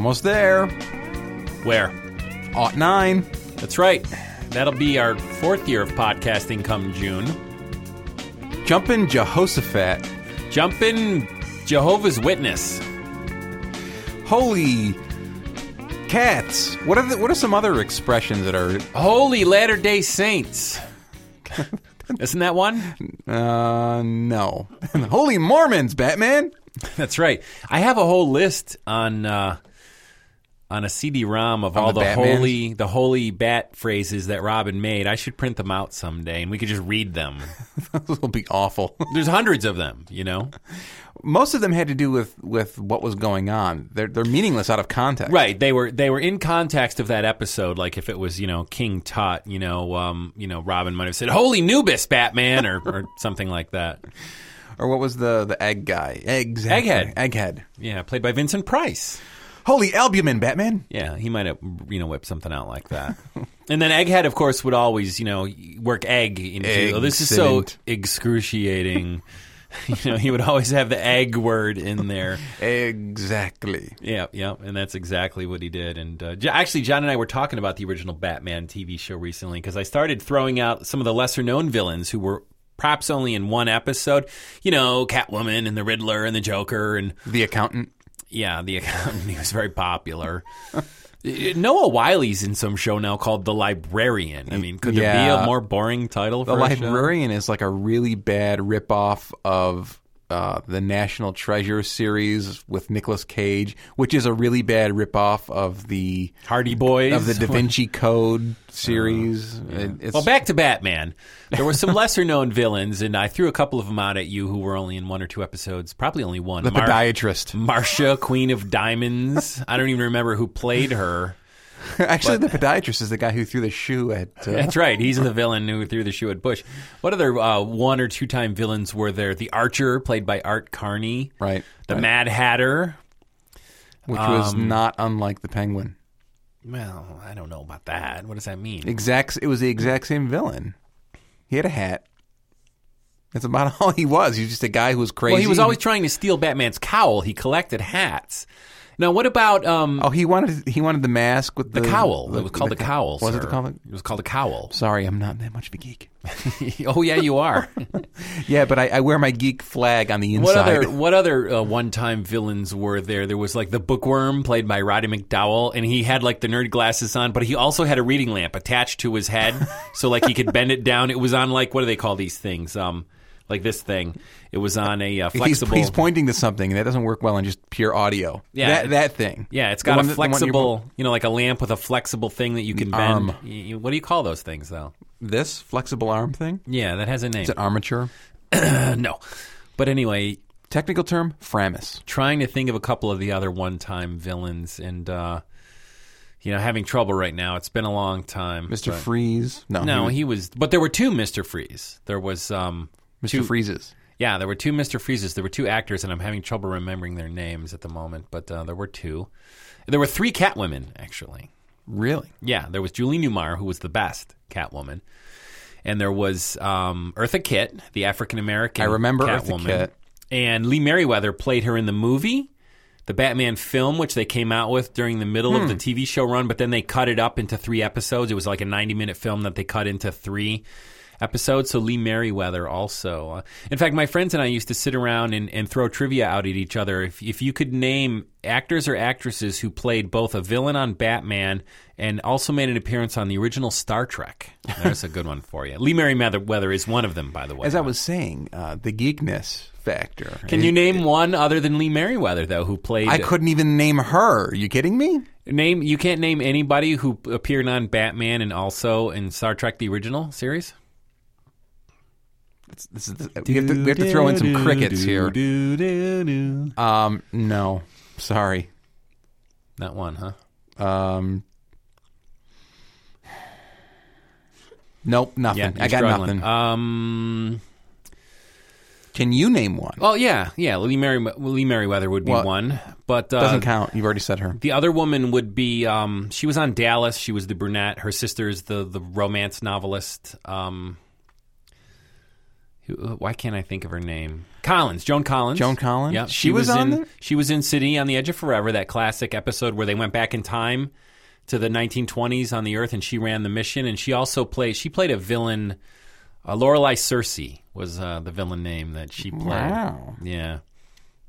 Almost there. Where? Ought nine. That's right. That'll be our fourth year of podcasting come June. Jumpin' Jehoshaphat. Jumpin' Jehovah's Witness. Holy cats. What are the, what are some other expressions that are Holy Latter day Saints. Isn't that one? uh no. Holy Mormons, Batman. That's right. I have a whole list on uh, on a CD-ROM of all the the, holy the holy bat phrases that Robin made. I should print them out someday, and we could just read them. Those will be awful. There's hundreds of them, you know. Most of them had to do with with what was going on. They're they're meaningless out of context. Right. They were they were in context of that episode. Like if it was you know King Tut, you know, um, you know, Robin might have said "Holy Nubis, Batman" or or something like that. Or what was the the egg guy? Exactly. Egghead. Egghead. Yeah, played by Vincent Price. Holy albumin, Batman. Yeah, he might have you know whipped something out like that. and then Egghead, of course, would always you know work egg into. Oh, this is so excruciating. you know, he would always have the egg word in there. Exactly. Yeah, yeah, and that's exactly what he did. And uh, actually, John and I were talking about the original Batman TV show recently because I started throwing out some of the lesser known villains who were perhaps only in one episode. You know, Catwoman and the Riddler and the Joker and The accountant. Yeah, the. He was very popular. Noah Wyle's in some show now called The Librarian. I mean, could there be a more boring title The for a show? librarian is like a really bad ripoff of uh, the National Treasure series with Nicolas Cage, which is a really bad ripoff of the Hardy Boys of the Da Vinci Code series. It- it's, Well, back to Batman. There were some lesser known villains, and I threw a couple of them out at you who were only in one or two episodes. Probably only one. the Mar- podiatrist. Marcia, Queen of Diamonds. I don't even remember who played her. Actually, the podiatrist is the guy who threw the shoe at. Uh, That's right. He's the villain who threw the shoe at Bush. What other uh, one or two time villains were there? The Archer, played by Art Carney. right. The right. Mad Hatter. which was um, not unlike the Penguin. Well, I don't know about that. What does that mean? Exact. It was the exact same villain. He had a hat. That's about all he was. He was just a guy who was crazy. Well, he was always trying to steal Batman's cowl. He collected hats. Now, what about um, Oh, he wanted he wanted the mask with the, the, cowl? it was called the, co- cowl. Was it sir. the cowl? It was called a cowl. Sorry, I'm not that much of a geek. oh yeah, you are. Yeah, but I, I wear my geek flag on the inside. what other what other uh, one time villains were there? There was like the bookworm played by Roddy McDowall, and he had like the nerd glasses on, but he also had a reading lamp attached to his head, so like he could bend it down. It was on like what do they call these things? Um, like this thing. It was on a uh, flexible. he's pointing to something and that doesn't work well on just pure audio. Yeah, that, that thing. yeah, it's got a that- one you're- flexible, you know, like a lamp with a flexible thing that you can bend. arm. Y- y- What do you call those things, though? This flexible arm thing. Yeah, that has a name. Is it armature? No, but anyway, Technical term, Framus. trying to think of a couple of the other one-time villains, and uh, you know, having trouble right now. It's been a long time. Mr. but- Freeze. No, No, he he was, but there were two Mister Freeze. There was, um, was two- Mr. Freezes. yeah, there were two Mister Freezes. There were two actors, and I'm having trouble remembering their names at the moment. But uh, there were two. There were three Catwomen actually. Really? Yeah, there was Julie Newmar, who was the best Catwoman, and there was um, Eartha Kitt, the African American. I remember Eartha Catwoman. Kitt. And Lee Meriwether played her in the movie, the Batman film, which they came out with during the middle of the Hmm. TV show run. But then they cut it up into three episodes. It was like a ninety-minute film that they cut into three episodes. So Lee Meriwether also. Uh, in fact, my friends and I used to sit around and, and throw trivia out at each other. If, if you could name actors or actresses who played both a villain on Batman and also made an appearance on the original Star Trek, there's a good one for you. Lee Meriwether is one of them, by the way. As I was saying, uh, the geekness factor. Can you name one other than Lee Meriwether, though, who played? I couldn't even name her. Are you kidding me? Name you can't name anybody who appeared on Batman and also in Star Trek the original series. This is the, we, have to, we have to throw in some crickets here. Um, no, sorry. Not one, huh? Um, nope, nothing. Yeah, I got struggling. nothing. Um. Can you name one? Well, yeah, yeah. Lee Mary Lee Meriwether would be Well, one, but uh, Doesn't count. You've already said her. The other woman would be um, she was on Dallas. She was the brunette. Her sister's the the romance novelist. Um, why can't I think of her name? Collins, Joan Collins. Joan Collins? Yeah, She was on in. there? She was in City on the Edge of Forever, that classic episode where they went back in time to the 1920s on the Earth, and she ran the mission. And she also played. She played a villain. Uh, Lorelei Circe was uh, the villain name that she played. Wow. Yeah.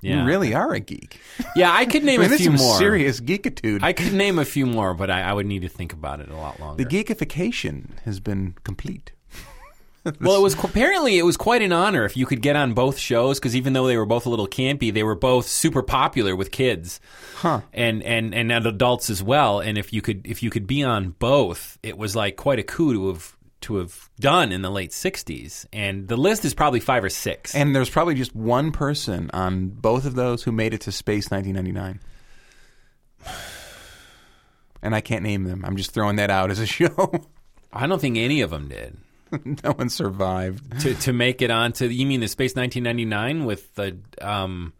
Yeah. You really are a geek. Yeah, I could name I mean, a few some more. serious geekitude. I could name a few more, but I, I would need to think about it a lot longer. the geekification has been complete. well, it was apparently it was quite an honor if you could get on both shows because even though they were both a little campy, they were both super popular with kids, Huh. and and and adults as well. And if you could if you could be on both, it was like quite a coup to have to have done in the late '60s. And the list is probably five or six. And there's probably just one person on both of those who made it to space 1999. And I can't name them. I'm just throwing that out as a show. I don't think any of them did. no one survived. to to make it onto you mean the Space 1999 with the um,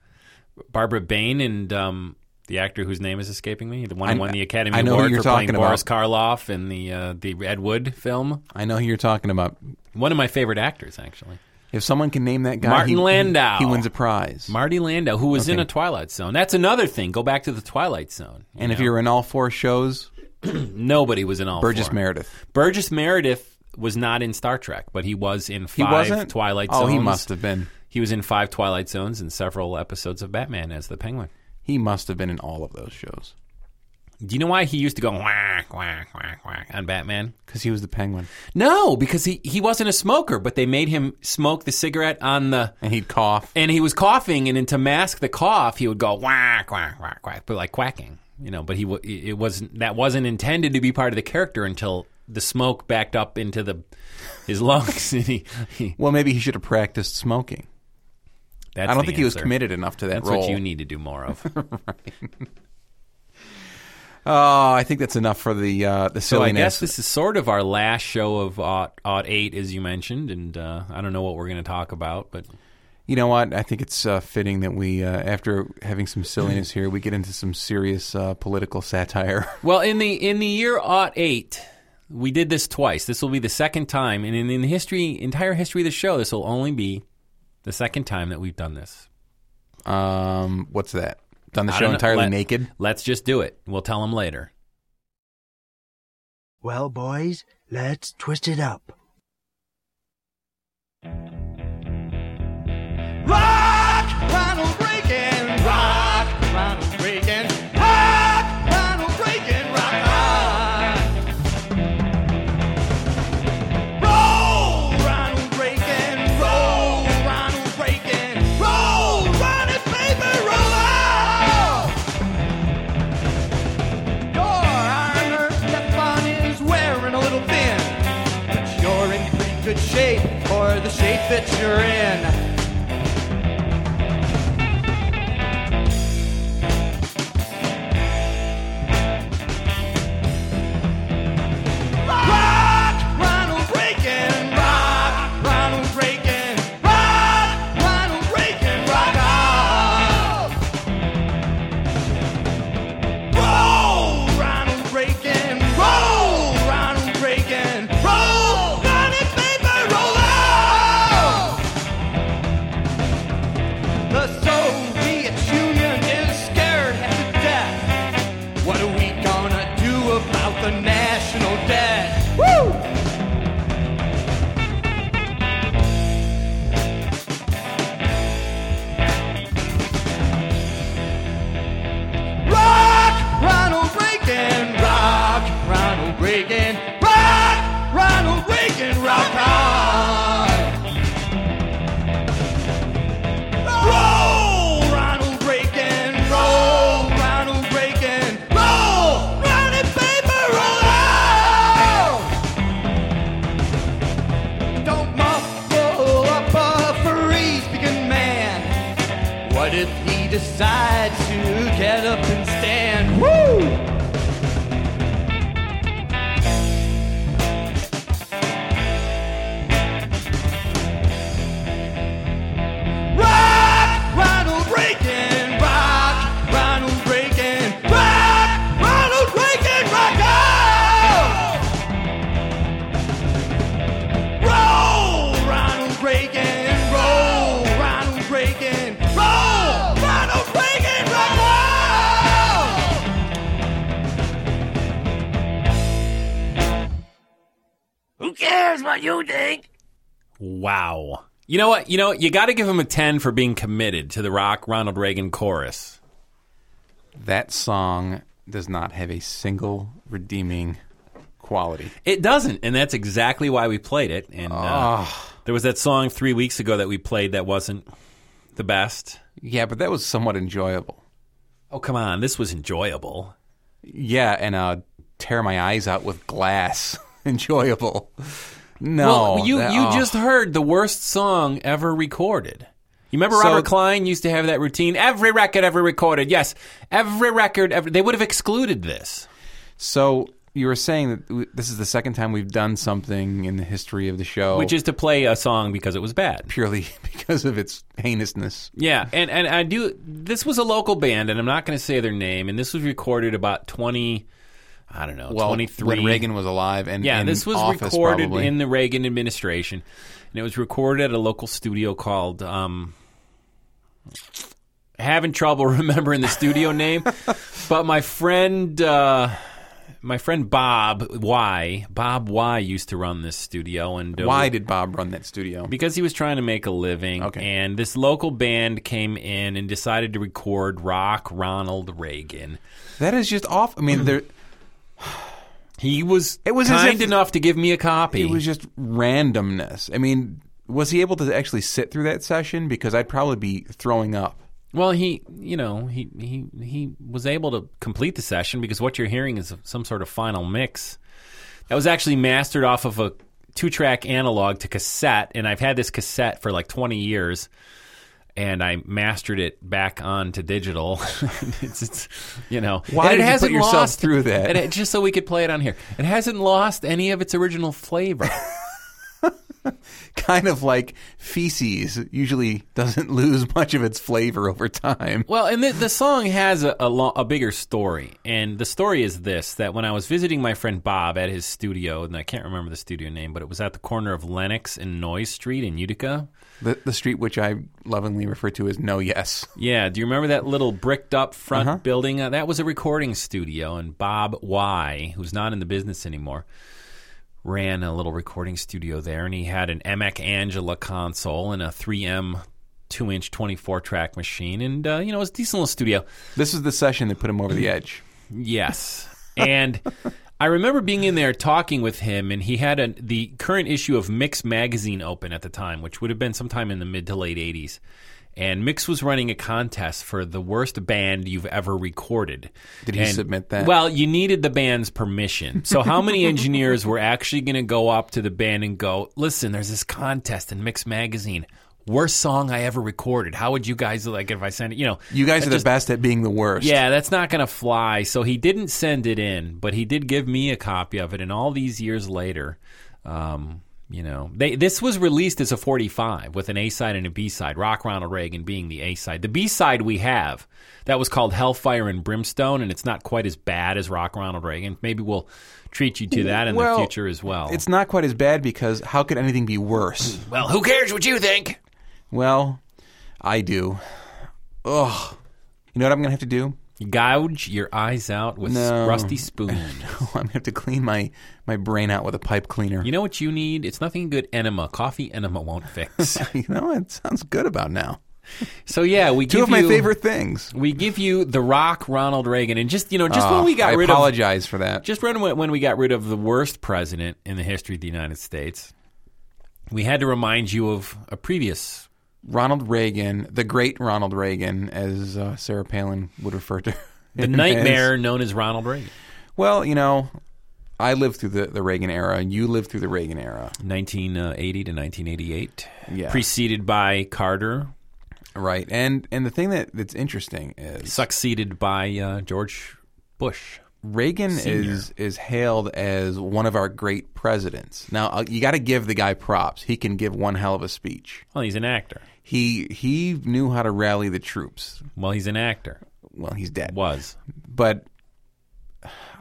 Barbara Bain and um, the actor whose name is escaping me, the one who I- won the Academy I know Award for playing about. Boris Karloff in the uh, the Ed Wood film. I know who you're talking about. One of my favorite actors, actually, If someone can name that guy, Martin he, Landau. he wins a prize. Marty Landau, who was in a Twilight Zone. That's another thing. Go back to the Twilight Zone. and if you're in all four shows, nobody was in all Burgess four. Meredith. Burgess Meredith was not in Star Trek, but he was in He five wasn't? Twilight Oh, Zones. he must have been. He was in five Twilight Zones and several episodes of Batman as the Penguin. He must have been in all of those shows Do you know why he used to go whack whack whack whack on Batman? because he was the Penguin, No, because he he wasn't a smoker, but they made him smoke the cigarette on the and he'd cough. and he was coughing, and then to mask the cough, he would go whack whack whack whack, but like quacking, you know. But he it wasn't that wasn't intended to be part of the character until the smoke backed up into the his lungs, and he, he Well, maybe he should have practiced smoking. that's I don't think he was committed enough to that That's role. what you need to do more of. Oh, I think that's enough for the uh, the So I silliness. guess this is sort of our last show of Odd, Eight, as you mentioned, and uh, I don't know what we're going to talk about, but You know what? I think it's uh, fitting that we, uh, after having some silliness here, we get into some serious uh, political satire. well, in the in the year Odd Eight, we did this twice. This will be the second time, and in, in the history, entire history of the show, this will only be the second time that we've done this. Um, what's that? Done the I show don't know. entirely Let- naked? Let's just do it. We'll tell them later. Well, boys, let's twist it up. That you're in. what if he decides to get up and stand, woo! What you think? Wow. You know what? You know, you got to give him a 10 for being committed to the rock Ronald Reagan chorus. That song does not have a single redeeming quality. It doesn't, and that's exactly why we played it. And uh, there was that song three weeks ago that we played that wasn't the best. Yeah, but that was somewhat enjoyable. Oh, come on. This was enjoyable. Yeah, and uh, tear my eyes out with glass. enjoyable. No, well, you, that- you oh. just heard the worst song ever recorded. You remember So- Robert Klein used to have that routine? Every record ever recorded. Yes, every record ever. They would have excluded this. So you were saying that this is the second time we've done something in the history of the show, Which is to play a song because it was bad. purely because of its heinousness. Yeah, and, and I do. This was a local band, and I'm not going to say their name. And this was recorded about 20, I don't know, Well, 23. when Reagan was alive, and yeah, this was office, recorded probably. in the Reagan administration, and it was recorded at a local studio called. Um, having trouble remembering the studio name, but my friend, uh, my friend Bob Y, Bob Y used to run this studio, and uh, Why did Bob run that studio? because he was trying to make a living. Okay. And this local band came in and decided to record Rock Ronald Reagan. That is just off. I mean, there. He was It was as kind enough to give me a copy. It was just randomness. I mean, was he able to actually sit through that session? Because I'd probably be throwing up. well, he, you know, he he he was able to complete the session because what you're hearing is some sort of final mix that was actually mastered off of a two-track analog to cassette, and I've had this cassette for like 20 years. And I mastered it back onto digital. it's, it's, you know, Why and it you put hasn't yourself lost, through that? and it- just so we could play it on here. It hasn't lost any of its original flavor. Kind of like feces usually doesn't lose much of its flavor over time. Well, and the, the song has a, a, lo- a bigger story. And the story is this that when I was visiting my friend Bob at his studio, and I can't remember the studio name, but it was at the corner of Lennox and Noyes Street in Utica. The, the street which I lovingly refer to as No Yes. Yeah, do you remember that little bricked up front Uh-huh. building? Uh, that was a recording studio, and Bob Y, who's not in the business anymore, ran a little recording studio there, and he had an Amek Angela console and a 3M two inch 24 track machine, and uh, you know, it was a decent little studio. This is the session that put him over the edge. Yes. And I remember being in there talking with him, and he had a, the current issue of Mix magazine open at the time, which would have been sometime in the mid to late 80s. And Mix was running a contest for the worst band you've ever recorded. Did he And- submit that? Well, you needed the band's permission. So, how many engineers were actually going to go up to the band and go, listen, there's this contest in Mix magazine. Worst song I ever recorded. How would you guys like if I sent it? You know, You guys are the best at being the worst. yeah, that's not going to fly. So he didn't send it in, but he did give me a copy of it. And all these years later, um, you know, they, this was released as a 45 with an A side and a B side. Rock Ronald Reagan being the A side. The B side we have that was called Hellfire and Brimstone, and it's not quite as bad as Rock Ronald Reagan. Maybe we'll treat you to that in Well, the future as well. It's not quite as bad because how could anything be worse? well, who cares what you think? well, I do. Ugh. You know what I'm going to have to do? Gouge your eyes out with No. rusty spoon. I'm going to have to clean my, my brain out with a pipe cleaner. You know what you need? It's nothing good enema. Coffee enema won't fix. You know, it sounds good about now. So yeah, we Two give of my you, favorite things. We give you the Rock Ronald Reagan, and just you know, just when Ah, we got I rid of apologize for that. just when when we got rid of the worst president in the history of the United States, we had to remind you of a previous. Ronald Reagan, the great Ronald Reagan, as uh, Sarah Palin would refer to The nightmare as. known as Ronald Reagan, Well, you know, I lived through the, the Reagan era, and you lived through the Reagan era. 1980 to 1988, Yeah. preceded by Carter, Right, and and the thing that that's interesting is Succeeded by uh, George Bush. Reagan Senior. is is hailed as one of our great presidents. Now uh, you got to give the guy props. He can give one hell of a speech. Well, he's an actor. He he knew how to rally the troops. Well, he's an actor. Well, he's dead. Was. but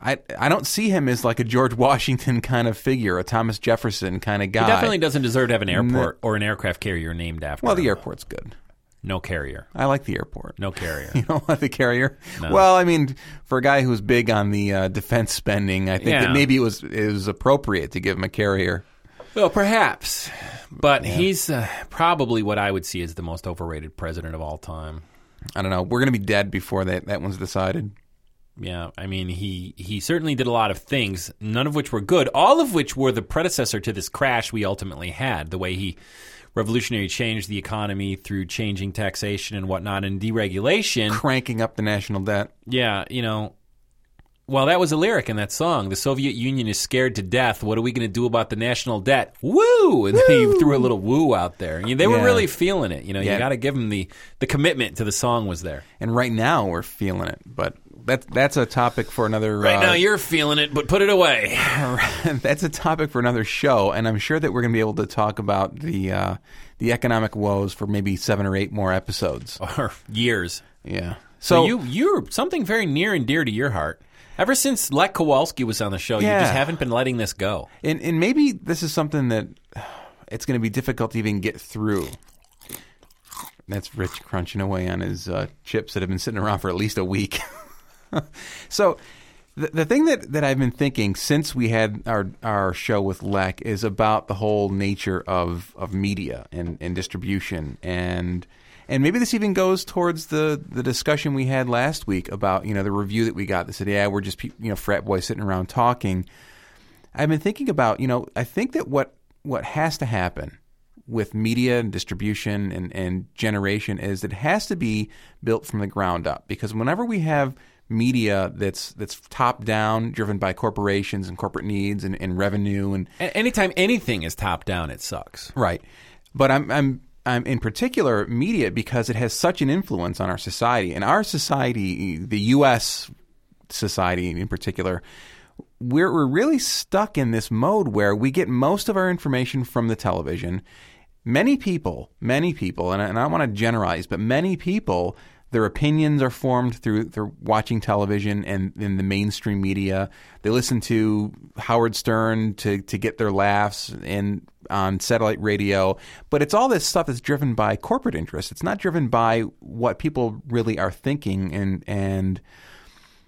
I I don't see him as like a George Washington kind of figure, a Thomas Jefferson kind of guy. He definitely doesn't deserve to have an airport or an aircraft carrier named after Well, him. the airport's good. No carrier. I like the airport. No carrier. You don't like the carrier? Well, I mean, for a guy who's big on the uh, defense spending, I think Yeah. that maybe it was it was appropriate to give him a carrier. Well, perhaps. But he's uh, probably what I would see as the most overrated president of all time. I don't know. We're going to be dead before that that one's decided. Yeah, I mean, he he certainly did a lot of things, none of which were good, all of which were the predecessor to this crash we ultimately had. The way he revolutionary changed the economy through changing taxation and whatnot and deregulation. Cranking up the national debt. Yeah, you know. Well, that was a lyric in that song. The Soviet Union is scared to death. What are we going to do about the national debt? Woo! And then he threw a little woo out there. They were Yeah. really feeling it. You know, Yeah. you got to give them the the commitment to the song was there. And right now we're feeling it, but that's that's a topic for another. Right uh, now, you're feeling it, but put it away. that's a topic for another show, and I'm sure that we're going to be able to talk about the uh, the economic woes for maybe seven or eight more episodes. or years. Yeah. So, So, you you're something very near and dear to your heart. Ever since Lech Kowalski was on the show, you just haven't been letting this go. and and maybe this is something that it's going to be difficult to even get through. That's Rich crunching away on his uh, chips that have been sitting around for at least a week. so. The, the thing that, that I've been thinking since we had our, our show with Lek is about the whole nature of, of media and, and distribution and and maybe this even goes towards the, the discussion we had last week about you know the review that we got that said yeah we're just you know frat boys sitting around talking. I've been thinking about you know I think that what what has to happen with media and distribution and, and generation is it has to be built from the ground up because whenever we have media that's that's top down driven by corporations and corporate needs and, and revenue and anytime anything is top down, it sucks. Right. But I'm I'm I'm in particular media because it has such an influence on our society. And our society, the US society in particular, we're we're really stuck in this mode where we get most of our information from the television. Many people, many people, and I, and I want to generalize, but many people, their opinions are formed through through watching television and in the mainstream media. They listen to Howard Stern to to get their laughs and on satellite radio, but it's all this stuff that's driven by corporate interests. It's not driven by what people really are thinking and and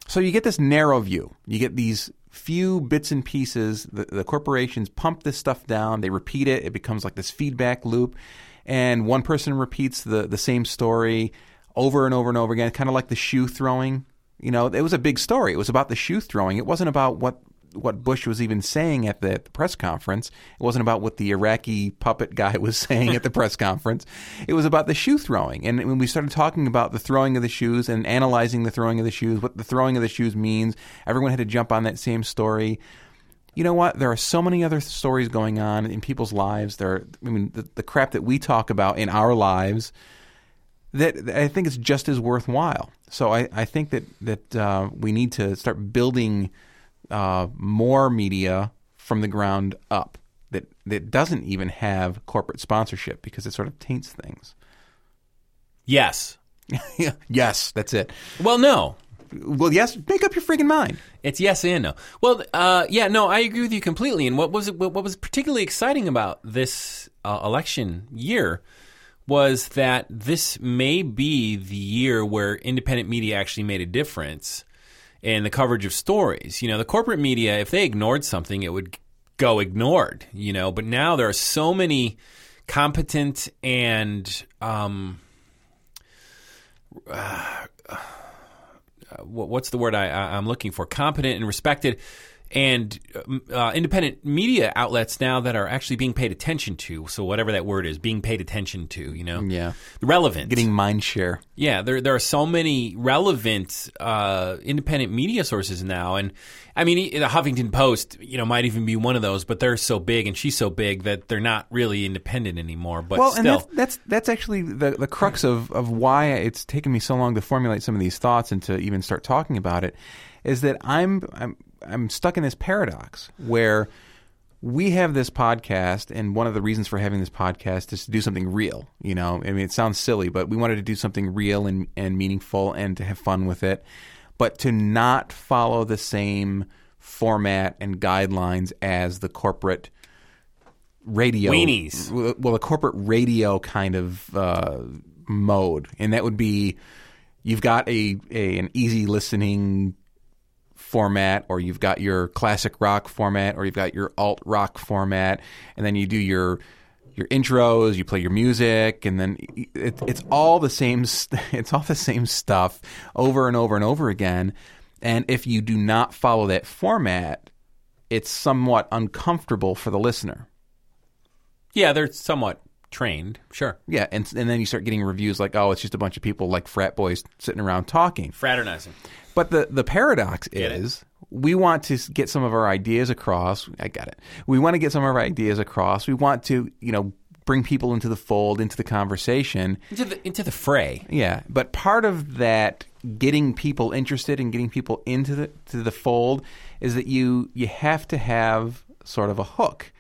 so you get this narrow view. You get these few bits and pieces. The, the corporations pump this stuff down. They repeat it. It becomes like this feedback loop. And one person repeats the, the same story over and over and over again, kind of like the shoe throwing. You know, it was a big story. It was about the shoe throwing. It wasn't about what what Bush was even saying at the, the press conference. It wasn't about what the Iraqi puppet guy was saying at the press conference. It was about the shoe throwing. And when we started talking about the throwing of the shoes and analyzing the throwing of the shoes, what the throwing of the shoes means, everyone had to jump on that same story. You know what? There are so many other stories going on in people's lives. There, I mean, the, the crap that we talk about in our lives that, I think it's just as worthwhile. So I, I think that that uh, we need to start building uh, more media from the ground up that that doesn't even have corporate sponsorship because it sort of taints things. Yes. Yes, that's it. Well, no. Well, yes, make up your freaking mind. It's yes and no. Well, uh, yeah, no, I agree with you completely. And what was what was particularly exciting about this uh, election year was that this may be the year where independent media actually made a difference in the coverage of stories. You know, the corporate media, if they ignored something, it would go ignored. You know, but now there are so many competent and um, uh, what, what's the word I, I'm looking for? Competent and respected and um, uh, independent media outlets now that are actually being paid attention to. So whatever that word is, being paid attention to, you know, Yeah. relevant, Getting mind share. yeah, there there are so many relevant uh, independent media sources now, and I mean the Huffington Post, you know, might even be one of those, but they're so big and she's so big that they're not really independent anymore. But well, still, and that's, that's that's actually the the crux of of why it's taken me so long to formulate some of these thoughts and to even start talking about it, is that I'm I'm I'm stuck in this paradox where we have this podcast, and one of the reasons for having this podcast is to do something real. You know, I mean, it sounds silly, but we wanted to do something real and, and meaningful and to have fun with it, but to not follow the same format and guidelines as the corporate radio Weenies. well, a corporate radio kind of uh, mode, and that would be you've got a, a an easy listening format, or you've got your classic rock format, or you've got your alt rock format, and then you do your your intros, you play your music, and then it, it's all the same. It's all the same stuff over and over and over again. And if you do not follow that format, it's somewhat uncomfortable for the listener. yeah, they're somewhat trained, sure, Yeah, and and then you start getting reviews like, "Oh, it's just a bunch of people like frat boys sitting around talking." fraternizing. But the the paradox Get it. is, we want to get some of our ideas across. I got it. We want to get some of our ideas across. We want to, you know, bring people into the fold, into the conversation. Into the into the fray. Yeah, but part of that getting people interested and getting people into the to the fold is that you you have to have sort of a hook.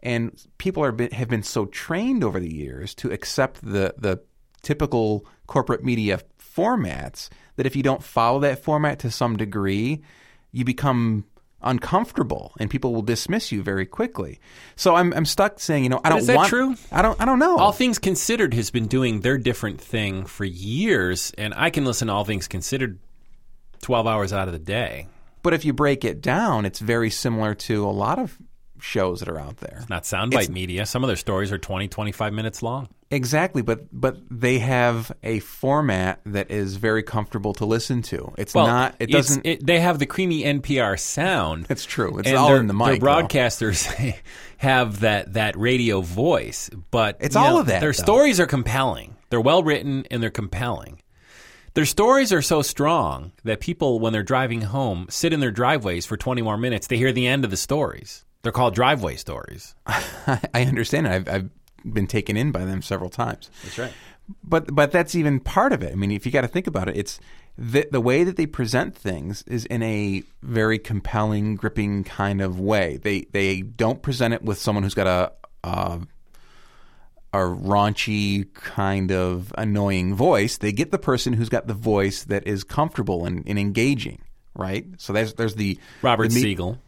And people are been, have been so trained over the years to accept the the typical corporate media formats that if you don't follow that format to some degree, you become uncomfortable and people will dismiss you very quickly. So I'm I'm stuck saying, you know, I don't is that want true? I don't I don't know. All Things Considered has been doing their different thing for years, and I can listen to All Things Considered twelve hours out of the day. But if you break it down, it's very similar to a lot of shows that are out there. Not soundbite media. Some of their stories are 20, 25 minutes long. Exactly, but but they have a format that is very comfortable to listen to. It's Well, not. It doesn't. it- they have the creamy NPR sound. It's true. It's all in the Their mic, though. broadcasters have that that radio voice, but It's all know, of that, Their though. stories are compelling. They're well written and they're compelling. Their stories are so strong that people, when they're driving home, sit in their driveways for 20 more minutes. They hear the end of the stories. They're called driveway stories. I understand it. I've, I've been taken in by them several times. That's right. But but that's even part of it. I mean, if you got to think about it, it's the the way that they present things is in a very compelling, gripping kind of way. They they don't present it with someone who's got a a, a raunchy kind of annoying voice. They get the person who's got the voice that is comfortable and, and engaging. Right. So there's there's the Robert the Siegel,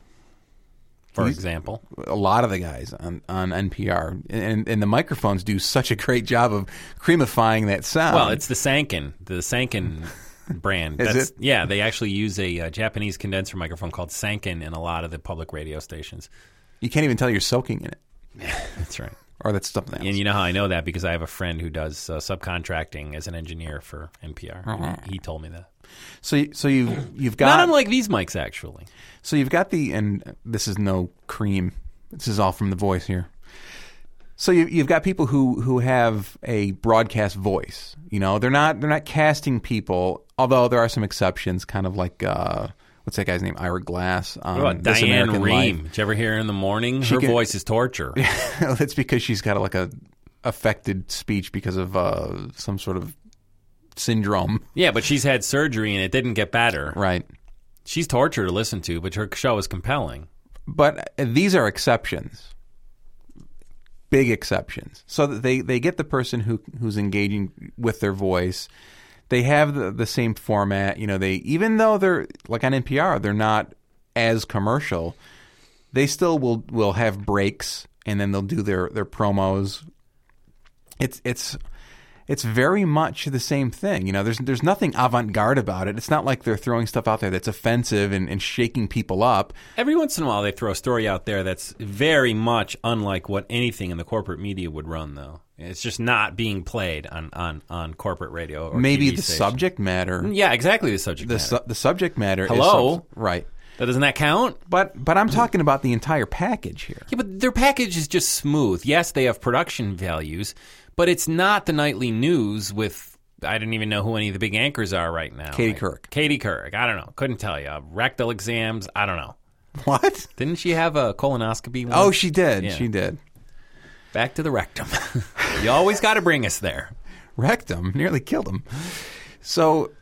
for He's- example. a lot of the guys on, on NPR and, and the microphones do such a great job of creamifying that sound. Well, it's the Sanken, the Sanken brand. Is That's, it? Yeah, they actually use a, uh Japanese condenser microphone called Sanken in a lot of the public radio stations. you can't even tell you're soaking in it, That's right. Or that's something else. And you know how I know that because I have a friend who does uh, subcontracting as an engineer for NPR. And He, he told me that. so so you you've got Not unlike these mics, actually. so you've got the and this is no cream. This is all from the voice here. So you, you've got people who, who have a broadcast voice. You know, they're not they're not casting people. Although there are some exceptions, kind of like uh, what's that guy's name? Ira Glass. Um, What about This Diane American? Life. Did you ever hear her in the morning? She Her can- voice is torture. That's because she's got like a affected speech because of uh, some sort of syndrome. yeah, but she's had surgery and it didn't get better. Right. She's torture to listen to, but her show is compelling. But uh, these are exceptions. Big exceptions. So that they, they get the person who who's engaging with their voice. They have the, the same format. You know, they even though they're like on NPR, they're not as commercial. They still will will have breaks and then they'll do their, their promos. It's it's it's very much the same thing. You know, there's there's nothing avant garde about it. It's not like they're throwing stuff out there that's offensive and, and shaking people up. Every once in a while, they throw a story out there that's very much unlike what anything in the corporate media would run, though. It's just not being played on, on, on corporate radio. Or Maybe TV the station. subject matter. Yeah, exactly. The subject The matter. su- the subject matter. is Hello? some- right? So doesn't that count? But but I'm talking about the entire package here. Yeah, but their package is just smooth. Yes, they have production values, but it's not the nightly news with. I didn't even know who any of the big anchors are right now. Katie Like, Couric. Katie Couric. I don't know. Couldn't tell you. Rectal exams. I don't know. What? Didn't she have a colonoscopy? Oh, she did. Yeah. She did. Back to the rectum. you always got to bring us there. Rectum. Nearly killed him. So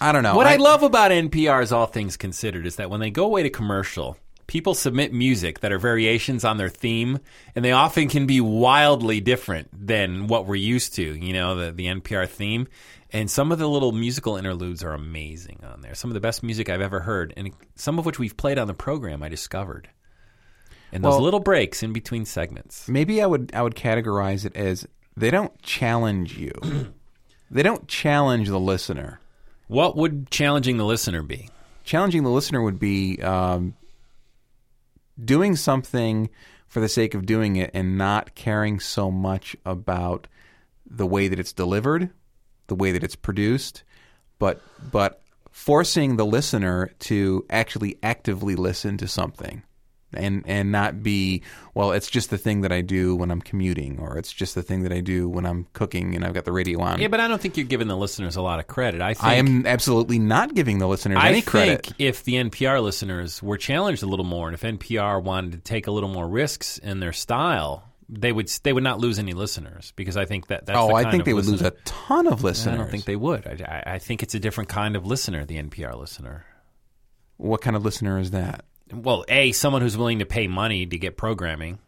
I don't know. What I, love about NPR's All Things Considered is that when they go away to commercial, people submit music that are variations on their theme, and they often can be wildly different than what we're used to, you know, the, the NPR theme. And some of the little musical interludes are amazing on there. Some of the best music I've ever heard, and some of which we've played on the program, I discovered. And those Well- little breaks in between segments. maybe I would I would categorize it as they don't challenge you. they don't challenge the listener. What would challenging the listener be? Challenging the listener would be um, doing something for the sake of doing it and not caring so much about the way that it's delivered, the way that it's produced, but but forcing the listener to actually actively listen to something and and not be well it's just the thing that I do when I'm commuting or it's just the thing that I do when I'm cooking and I've got the radio on. Yeah, but I don't think you're giving the listeners a lot of credit. I think I am absolutely not giving the listeners I any credit. think if the NPR listeners were challenged a little more, and if NPR wanted to take a little more risks in their style, they would they would not lose any listeners because I think that that's oh, the I think they would lose a ton of listeners. I don't think they would. I, I think it's a different kind of listener, the NPR listener. What kind of listener is that? Well, a someone who's willing to pay money to get programming.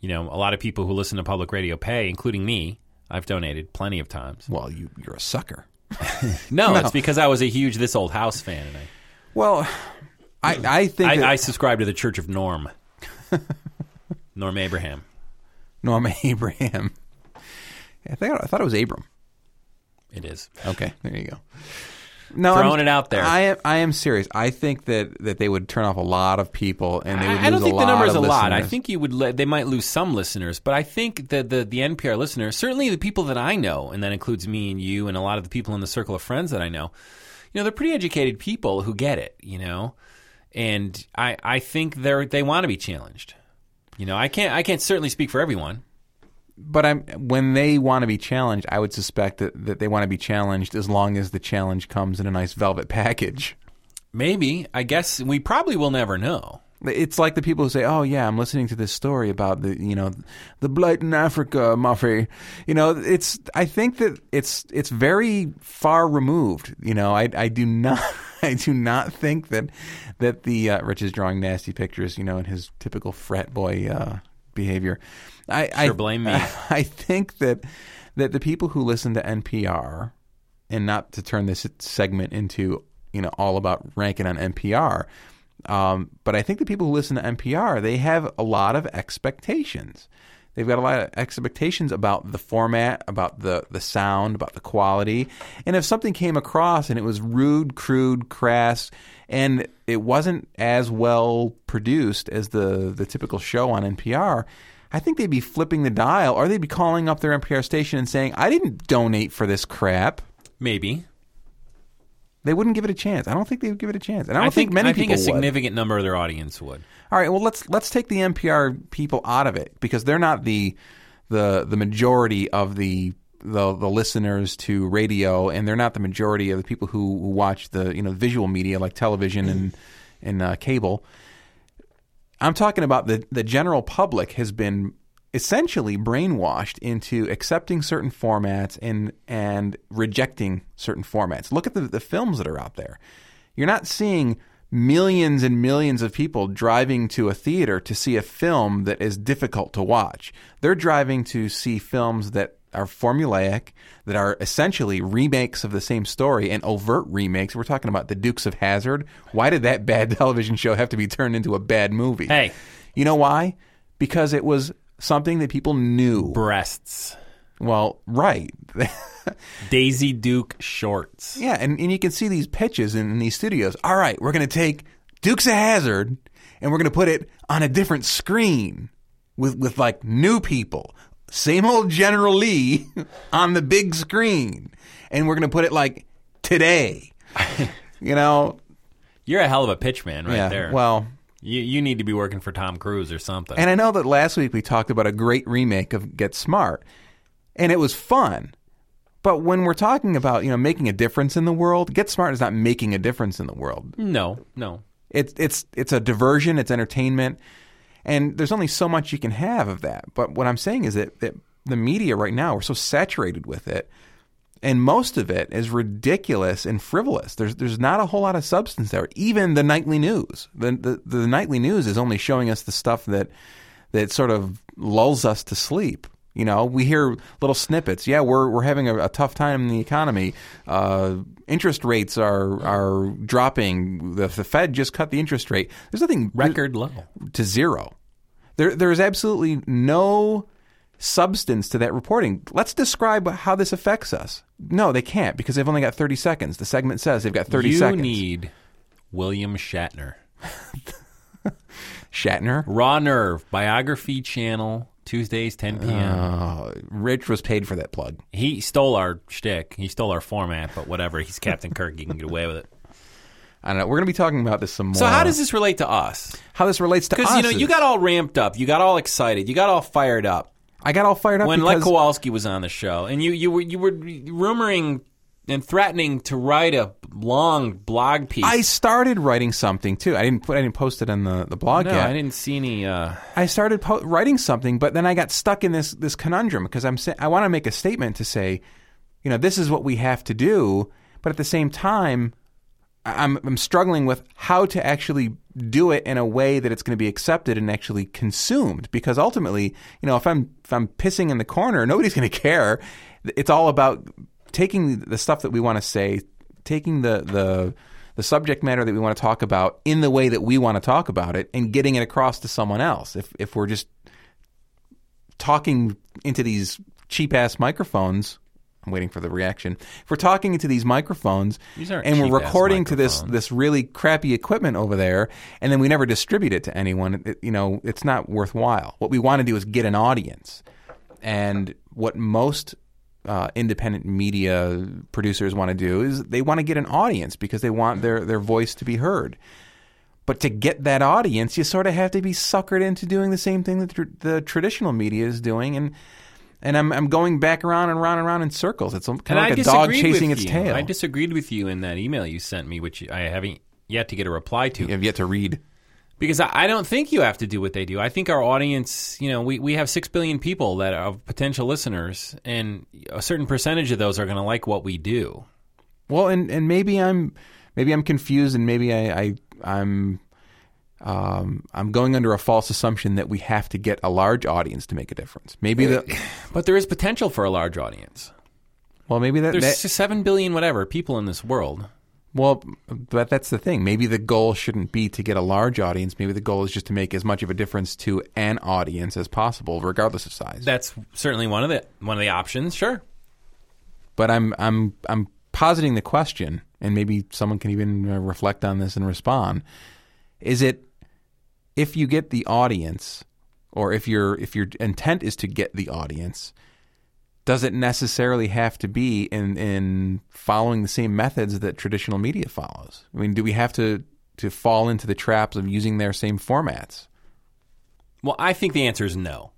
You know, a lot of people who listen to public radio pay, including me. I've donated plenty of times. Well, you you're a sucker. No, it's because I was a huge This Old House fan, and I Well, I I think that I, I subscribe to the Church of Norm. Norm Abraham. Norma Abraham. I think I thought it was Abram. It is. Okay, there you go. No, Throwing I'm- it out there. I am. I am serious. I think that, that they would turn off a lot of people, and they would I, I don't think the number is a of lot. I think you would. Le- they might lose some listeners, but I think that the the NPR listeners, certainly the people that I know, and that includes me and you, and a lot of the people in the circle of friends that I know, you know, they're pretty educated people who get it. You know, and I I think they're they want to be challenged. You know, I can't I can't certainly speak for everyone. But I'm when they want to be challenged, I would suspect that, that they want to be challenged as long as the challenge comes in a nice velvet package. Maybe I guess we probably will never know. It's like the people who say, "Oh yeah, I'm listening to this story about the you know the blight in Africa, Muffy." You know, it's I think that it's it's very far removed. You know, I I do not I do not think that that the uh, Rich is drawing nasty pictures. You know, in his typical frat boy uh, behavior. I I Sure, blame me. I think that that the people who listen to NPR and not to turn this segment into you know all about ranking on NPR. Um, but I think the people who listen to NPR they have a lot of expectations. They've got a lot of expectations about the format, about the the sound, about the quality. And if something came across and it was rude, crude, crass, and it wasn't as well produced as the the typical show on NPR, I think they'd be flipping the dial or they'd be calling up their NPR station and saying, "I didn't donate for this crap." Maybe They wouldn't give it a chance. I don't think they would give it a chance. And I don't I think many I think people a would. significant number of their audience would. All right, well let's let's take the NPR people out of it because they're not the the the majority of the the the listeners to radio, and they're not the majority of the people who, who watch the you know visual media like television and and uh, cable. I'm talking about the the general public has been essentially brainwashed into accepting certain formats and and rejecting certain formats. Look at the, the films that are out there. You're not seeing millions and millions of people driving to a theater to see a film that is difficult to watch. They're driving to see films that are formulaic, that are essentially remakes of the same story and overt remakes. We're talking about the Dukes of Hazzard. Why did that bad television show have to be turned into a bad movie? Hey. You know why? Because it was something that people knew. Breasts. Well, right. Daisy Duke shorts. yeah, and, and you can see these pitches in, in these studios. All right, we're going to take Dukes of Hazzard and we're going to put it on a different screen with, with like new people. Same old General Lee on the big screen. And we're going to put it like today. you know, You're a hell of a pitchman right yeah. there. Well, you you need to be working for Tom Cruise or something. and I know that last week we talked about a great remake of Get Smart, and it was fun. But when we're talking about you know making a difference in the world, Get Smart is not making a difference in the world. no, no. It's it's it's a diversion, it's entertainment, and there's only so much you can have of that. But what I'm saying is that, that the media right now we're so saturated with it, and most of it is ridiculous and frivolous. There's there's not a whole lot of substance there. Even the nightly news, the the, the nightly news is only showing us the stuff that that sort of lulls us to sleep. You know, we hear little snippets. Yeah, we're we're having a, a tough time in the economy. Uh, interest rates are are dropping. The, the Fed just cut the interest rate. There's nothing Record low. to zero. There there is absolutely no substance to that reporting. Let's describe how this affects us. No, they can't because they've only got 30 seconds. The segment says they've got 30 you seconds. You need William Shatner. Shatner. Raw Nerve biography channel Tuesdays 10 p.m. Uh, Rich was paid for that plug. he stole our shtick. He stole our format, but whatever. He's Captain Kirk. He can get away with it. I don't know. We're going to be talking about this some more. So how does this relate to us? how this relates to us? Because you know you got all ramped up, you got all excited, you got all fired up I got all fired up when because Lech Kowalski was on the show, and you you were you were rumoring and threatening to write a long blog piece. I started writing something too. I didn't put I didn't post it on the the blog no, yet. I didn't see any. Uh, I started po- writing something, but then I got stuck in this this conundrum because I'm sa- I want to make a statement to say, you know, this is what we have to do, but at the same time, I'm I'm struggling with how to actually do it in a way that it's going to be accepted and actually consumed. Because ultimately, you know, if I'm if I'm pissing in the corner, nobody's going to care. It's all about taking the stuff that we want to say, taking the the the subject matter that we want to talk about in the way that we want to talk about it, and getting it across to someone else. If if we're just talking into these cheap ass microphones. I'm waiting for the reaction. If we're talking into these microphones These and we're recording to this this really crappy equipment over there, and then we never distribute it to anyone, it, you know, it's not worthwhile. What we want to do is get an audience, and what most uh, independent media producers want to do is they want to get an audience because they want their their voice to be heard. But to get that audience, you sort of have to be suckered into doing the same thing that tr- the traditional media is doing, and and I'm I'm going back around and around and around in circles. It's kind and of I like a dog chasing its you. tail. I disagreed with you in that email you sent me, which I haven't yet to get a reply to. you have yet to read. Because I don't think you have to do what they do. I think our audience, you know, we, we have six billion people that are potential listeners, and a certain percentage of those are going to like what we do. Well, and and maybe I'm maybe I'm confused, and maybe I, I I'm um, I'm going under a false assumption that we have to get a large audience to make a difference. Maybe the But there is potential for a large audience. well, maybe that, There's that seven billion whatever people in this world. Well, but that's the thing. Maybe the goal shouldn't be to get a large audience. Maybe the goal is just to make as much of a difference to an audience as possible, regardless of size. That's certainly one of the one of the options. Sure. but I'm I'm I'm positing the question, and maybe someone can even uh, reflect on this and respond. Is it if you get the audience, or if your if your intent is to get the audience, does it necessarily have to be in in following the same methods that traditional media follows? I mean, do we have to to fall into the traps of using their same formats? Well, I think the answer is no.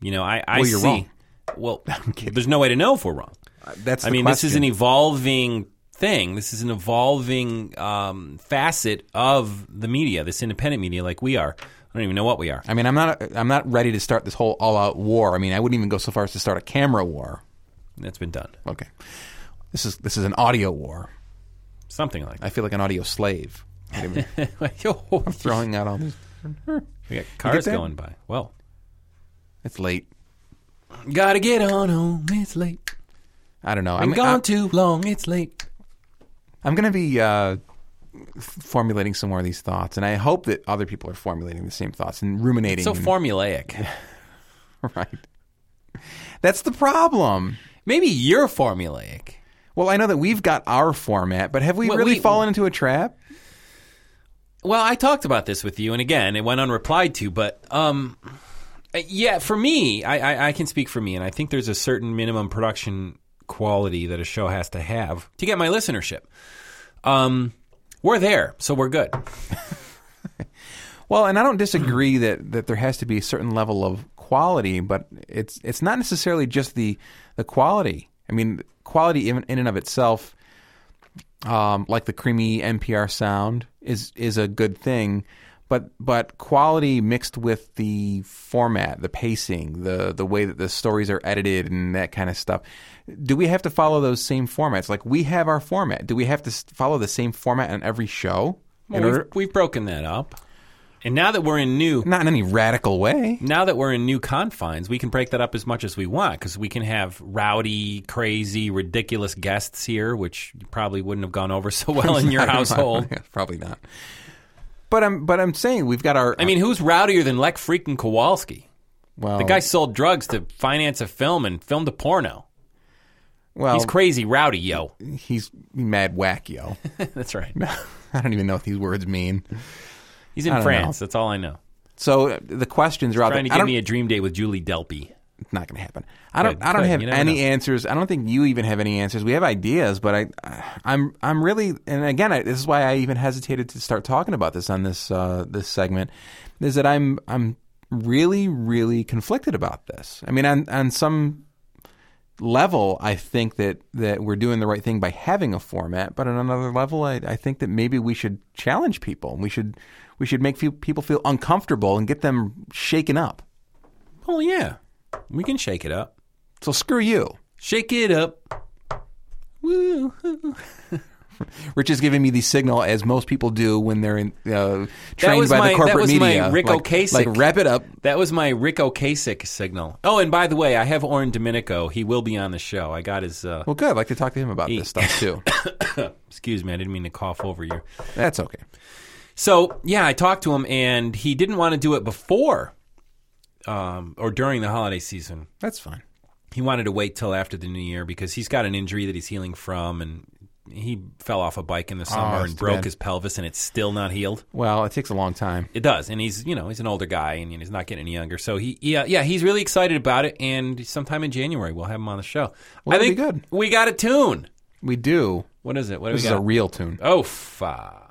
You know, I, I Well, you're see. wrong. Well, there's no way to know if we're wrong. That's I mean, this is an evolving thing. This is an evolving um, facet of the media, this independent media, like we are. I don't even know what we are. I mean, I'm not I'm not ready to start this whole all out war. I mean, I wouldn't even go so far as to start a camera war. That's been done. Okay. This is this is an audio war. Something like I feel like an audio slave. Wait a minute. that. Yo, Throwing out all these. we got cars that? going by. Well, It's late. gotta get on home. It's late. I don't know. I'm I'm gone I'm, too long. It's late. I'm going to be uh, formulating some more of these thoughts, and I hope that other people are formulating the same thoughts and ruminating. So and- formulaic. right. That's the problem. Maybe you're formulaic. Well, I know that we've got our format, but have we Well, really we- fallen into a trap? Well, I talked about this with you, and again, it went unreplied to. But um, yeah, for me, I, I, I can speak for me, and I think there's a certain minimum production quality that a show has to have to get my listenership. Um, We're there, so we're good. Well, and I don't disagree that, that there has to be a certain level of quality, but it's it's not necessarily just the the quality. I mean, quality in, in and of itself, um, like the creamy NPR sound, is is a good thing. But but quality mixed with the format, the pacing, the the way that the stories are edited, and that kind of stuff. Do we have to follow those same formats? Like we have our format. Do we have to follow the same format on every show? Well, we've, we've broken that up, and now that we're in new not in any radical way. now that we're in new confines, we can break that up as much as we want because we can have rowdy, crazy, ridiculous guests here, which probably wouldn't have gone over so well in your household. Probably not. But I'm but I'm saying we've got our. I mean, who's rowdier than Lech freaking Kowalski? well, The guy sold drugs to finance a film and filmed a porno. Well, He's crazy rowdy, yo. he's mad whack, yo. That's right. I don't even know what these words mean. He's in France. know. That's all I know. So uh, the questions are out Trying to there. I give me a dream date with Julie Delpy. It's not going to happen. I don't. Could, I don't could. have any know. answers. I don't think you even have any answers. We have ideas, but I, I'm, I'm really, and again, I, this is why I even hesitated to start talking about this on this, uh, this segment, is that I'm, I'm really, really conflicted about this. I mean, on, on some level, I think that that we're doing the right thing by having a format, but on another level, I, I think that maybe we should challenge people. We should, we should make people feel uncomfortable and get them shaken up. Oh, yeah. We can shake it up. So screw you. Shake it up. Woo. Rich is giving me the signal as most people do when they're in, uh, trained by my- the corporate that was my media. Ric like, Ocasek. like wrap it up. That was my Ric Ocasek signal. Oh, and by the way, I have Oren Domenico. He will be on the show. I got his. Uh, Well, good. I'd like to talk to him about this stuff too. excuse me, I didn't mean to cough over you. That's okay. So yeah, I talked to him, and he didn't want to do it before um, or during the holiday season. That's fine. He wanted to wait till after the new year because he's got an injury that he's healing from, and he fell off a bike in the summer Oh, and broke bad. his pelvis, and it's still not healed. Well, it takes a long time. It does, and he's you know he's an older guy, and you know, he's not getting any younger. So he yeah yeah he's really excited about it, and sometime in January we'll have him on the show. I that'd think be good. we got a tune. We do. What is it? What do This we is got? a real tune. oh, fa.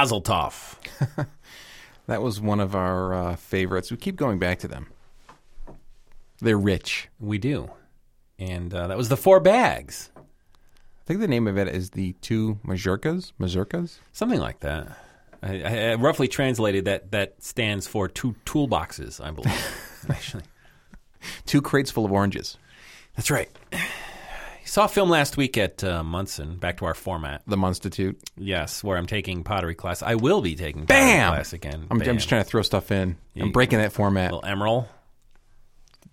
Mazel Tov. That was one of our uh, favorites. We keep going back to them. They're rich. We do. And uh, that was the four bags. I think the name of it is the two mazurkas. Mazurkas. Something like that. I, I, I roughly translated that that stands for two toolboxes, I believe. Actually, Two crates full of oranges. that's right. Saw a film last week at uh, Munson. Back to our format. The Munstitute. Yes, where I'm taking pottery class. I will be taking pottery Bam! class again. I'm, Bam. I'm just trying to throw stuff in. I'm breaking that format. little emerald.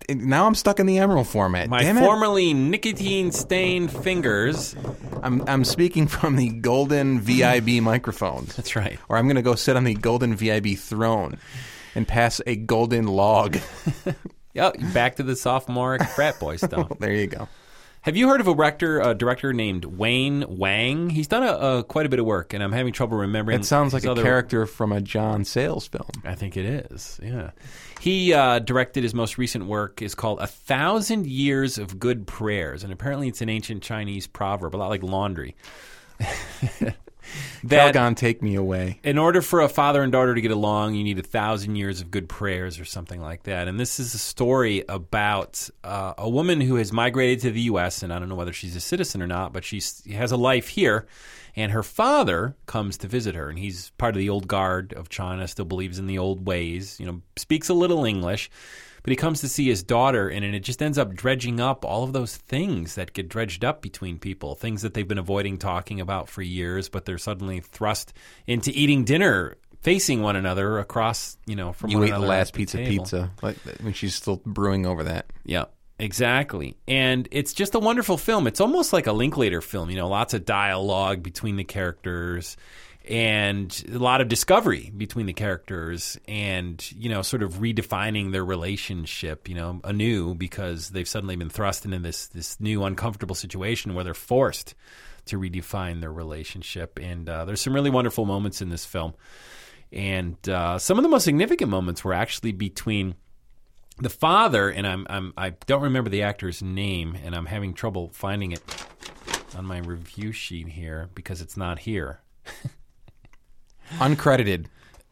now I'm stuck in the emerald format. My Damn it. formerly nicotine stained fingers. I'm I'm speaking from the golden VIB microphones. That's right. Or I'm going to go sit on the golden VIB throne and pass a golden log. Yep, back to the sophomore frat boy stuff. there you go. Have you heard of a director, a director named Wayne Wang? He's done a, a quite a bit of work, and I'm having trouble remembering. It sounds like a other- character from a John Sayles film. I think it is. Yeah, he uh, directed his most recent work is called "A Thousand Years of Good Prayers," and apparently it's an ancient Chinese proverb, a lot like laundry. that Calgon, take me away. in order for a father and daughter to get along, you need a thousand years of good prayers or something like that. And this is a story about uh, a woman who has migrated to the U.S., and I don't know whether she's a citizen or not, but she has a life here. And her father comes to visit her, and he's part of the old guard of China, still believes in the old ways, you know, speaks a little English. But he comes to see his daughter, and it just ends up dredging up all of those things that get dredged up between people, things that they've been avoiding talking about for years, but they're suddenly thrust into eating dinner facing one another across, you know, from You one ate the last pizza table. pizza like when she's still brewing over that. Yeah, exactly. And it's just a wonderful film. It's almost like a Linklater film, you know, lots of dialogue between the characters and a lot of discovery between the characters and, you know, sort of redefining their relationship, you know, anew because they've suddenly been thrust into this this new uncomfortable situation where they're forced to redefine their relationship. And uh, there's some really wonderful moments in this film. And uh, some of the most significant moments were actually between the father and I'm, I'm I don't remember the actor's name and I'm having trouble finding it on my review sheet here because it's not here. Uncredited.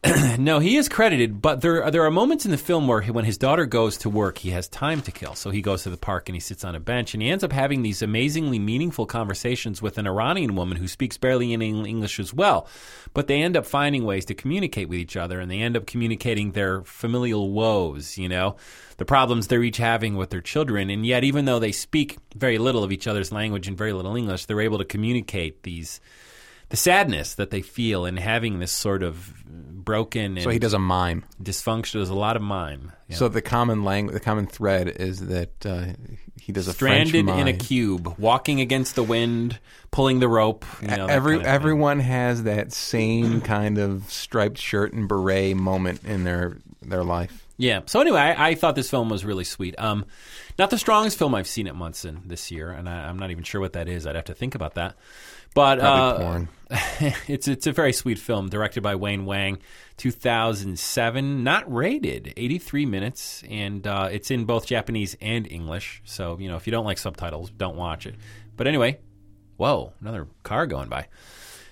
No, he is credited, but there there are moments in the film where he, when his daughter goes to work, he has time to kill. So he goes to the park and he sits on a bench and he ends up having these amazingly meaningful conversations with an Iranian woman who speaks barely any English as well. But they end up finding ways to communicate with each other and they end up communicating their familial woes, you know, the problems they're each having with their children. And yet, even though they speak very little of each other's language and very little English, they're able to communicate these the sadness that they feel in having this sort of broken and So he does a mime. dysfunction. There's a lot of mime. Yeah. So the common language, the common thread is that uh, he does a stranded in a cube, walking against the wind, pulling the rope. You know, Every kind of thing. everyone has that same kind of striped shirt and beret moment in their their life. Yeah. So anyway, I, I thought this film was really sweet. Um, not the strongest film I've seen at Munson this year, and I, I'm not even sure what that is. I'd have to think about that. But uh, porn. it's it's a very sweet film, directed by Wayne Wang, 2007, not rated, 83 minutes, and uh, it's in both Japanese and English. So you know, if you don't like subtitles, don't watch it. But anyway, whoa, another car going by.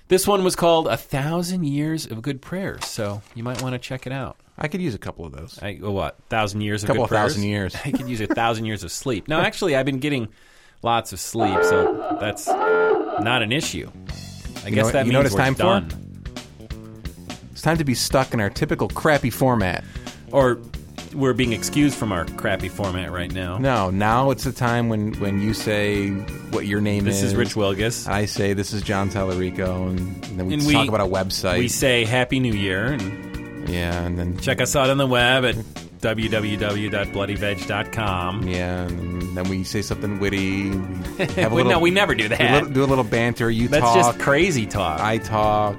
This one was called A Thousand Years of Good Prayers, so you might want to check it out. I could use a couple of those. I, oh, what thousand years of Couple good of prayers? thousand years. I could use a thousand years of sleep. No, actually, I've been getting lots of sleep, so that's not an issue. I You guess know- that you means know what it's we're time for? done. It's time to be stuck in our typical crappy format. Or we're being excused from our crappy format right now. No, now it's the time when when you say what your name is. This is. is Rich Wilgus. I say this is John Tallarico, and, and then we And talk about a website. We say Happy New Year and yeah, and then check us out on the web at www.bloodyveg.com. yeah, and then we say something witty. We have a little, no, we never do do a that. do a little banter. You That's talk. just crazy talk. I talk.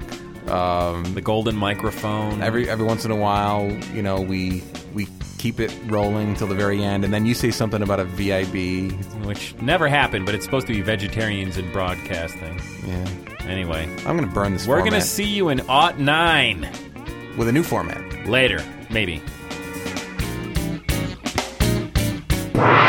Um, the golden microphone. every every once in a while, you know, we we keep it rolling till the very end, and then you say something about a VIB. which never happened, but it's supposed to be vegetarians in broadcasting. Yeah, Anyway, I'm gonna burn this. we're format going to see you in Aught 9 with a new format. later, maybe. you